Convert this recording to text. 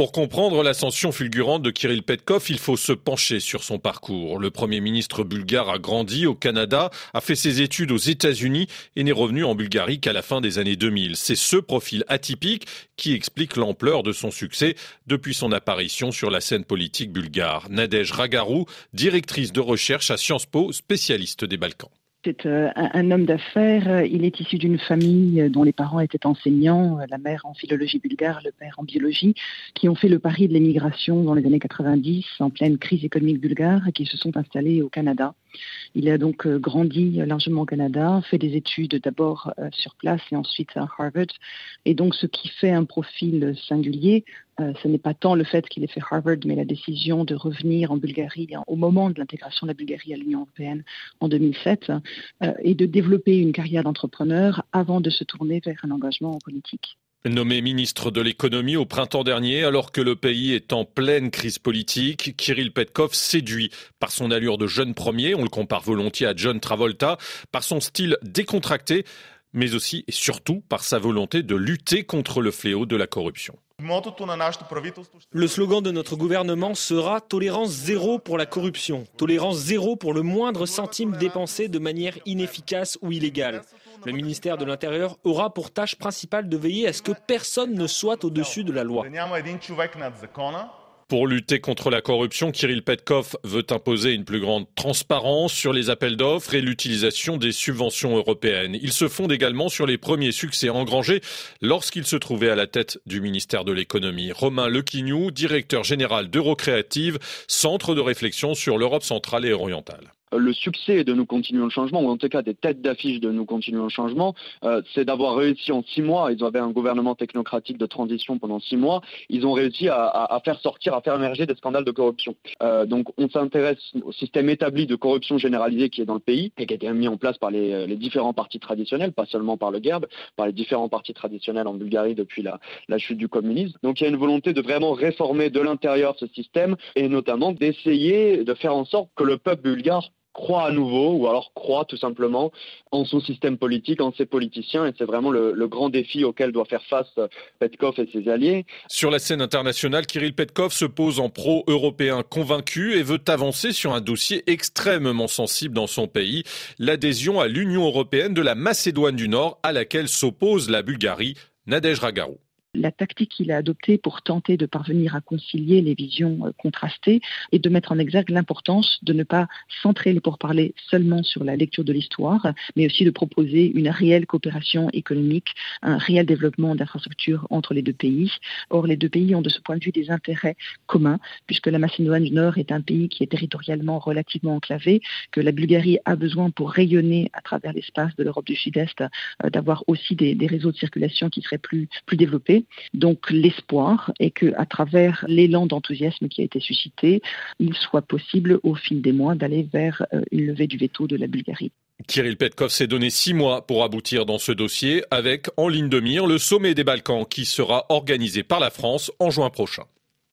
Pour comprendre l'ascension fulgurante de Kirill Petkov, il faut se pencher sur son parcours. Le premier ministre bulgare a grandi au Canada, a fait ses études aux États-Unis et n'est revenu en Bulgarie qu'à la fin des années 2000. C'est ce profil atypique qui explique l'ampleur de son succès depuis son apparition sur la scène politique bulgare. Nadège Ragarou, directrice de recherche à Sciences Po, spécialiste des Balkans. C'est euh, un, homme d'affaires. Il est issu d'une famille dont les parents étaient enseignants, la mère en philologie bulgare, le père en biologie, qui ont fait le pari de l'émigration dans les années 90 en pleine crise économique bulgare et qui se sont installés au Canada. Il a donc euh, grandi largement au Canada, fait des études d'abord euh, sur place et ensuite à Harvard. Et donc ce qui fait un profil singulier, euh, ce n'est pas tant le fait qu'il ait fait Harvard, mais la décision de revenir en Bulgarie au moment de l'intégration de la Bulgarie à l'Union européenne en 2007 et de développer une carrière d'entrepreneur avant de se tourner vers un engagement en politique. Nommé ministre de l'économie au printemps dernier, alors que le pays est en pleine crise politique, Kirill Petkov séduit par son allure de jeune premier, on le compare volontiers à John Travolta, par son style décontracté, mais aussi et surtout par sa volonté de lutter contre le fléau de la corruption. Le slogan de notre gouvernement sera tolérance zéro pour la corruption, tolérance zéro pour le moindre centime dépensé de manière inefficace ou illégale. Le ministère de l'Intérieur aura pour tâche principale de veiller à ce que personne ne soit au-dessus de la loi. Pour lutter contre la corruption, Kirill Petkov veut imposer une plus grande transparence sur les appels d'offres et l'utilisation des subventions européennes. Il se fonde également sur les premiers succès engrangés lorsqu'il se trouvait à la tête du ministère de l'économie. Romain Lequignou, directeur général d'Eurocréative, centre de réflexion sur l'Europe centrale et orientale le succès de Nous continuons le changement, ou en tout cas des têtes d'affiche de Nous continuons le changement, euh, c'est d'avoir réussi en six mois, ils avaient un gouvernement technocratique de transition pendant six mois, ils ont réussi à, faire sortir, à faire émerger des scandales de corruption. Euh, donc on s'intéresse au système établi de corruption généralisée qui est dans le pays et qui a été mis en place par les, différents partis traditionnels, pas seulement par le GERB, par les différents partis traditionnels en Bulgarie depuis la, la chute du communisme. Donc il y a une volonté de vraiment réformer de l'intérieur ce système et notamment d'essayer de faire en sorte que le peuple bulgare croit à nouveau, ou alors croit tout simplement en son système politique, en ses politiciens, et c'est vraiment le, grand défi auquel doit faire face Petkov et ses alliés. Sur la scène internationale, Kirill Petkov se pose en pro-européen convaincu et veut avancer sur un dossier extrêmement sensible dans son pays, l'adhésion à l'Union européenne de la Macédoine du Nord, à laquelle s'oppose la Bulgarie. Nadège Ragarou la tactique qu'il a adoptée pour tenter de parvenir à concilier les visions euh, contrastées et de mettre en exergue l'importance de ne pas centrer les pourparlers seulement sur la lecture de l'histoire, mais aussi de proposer une réelle coopération économique, un réel développement d'infrastructures entre les deux pays. Or, les deux pays ont de ce point de vue des intérêts communs, puisque la Macédoine du Nord est un pays qui est territorialement relativement enclavé, que la Bulgarie a besoin pour rayonner à travers l'espace de l'Europe du Sud-Est, euh, d'avoir aussi des, réseaux de circulation qui seraient plus développés. Donc l'espoir est qu'à travers l'élan d'enthousiasme qui a été suscité, il soit possible au fil des mois d'aller vers euh, une levée du veto de la Bulgarie. Kirill Petkov s'est donné six mois pour aboutir dans ce dossier avec en ligne de mire le sommet des Balkans qui sera organisé par la France en juin prochain.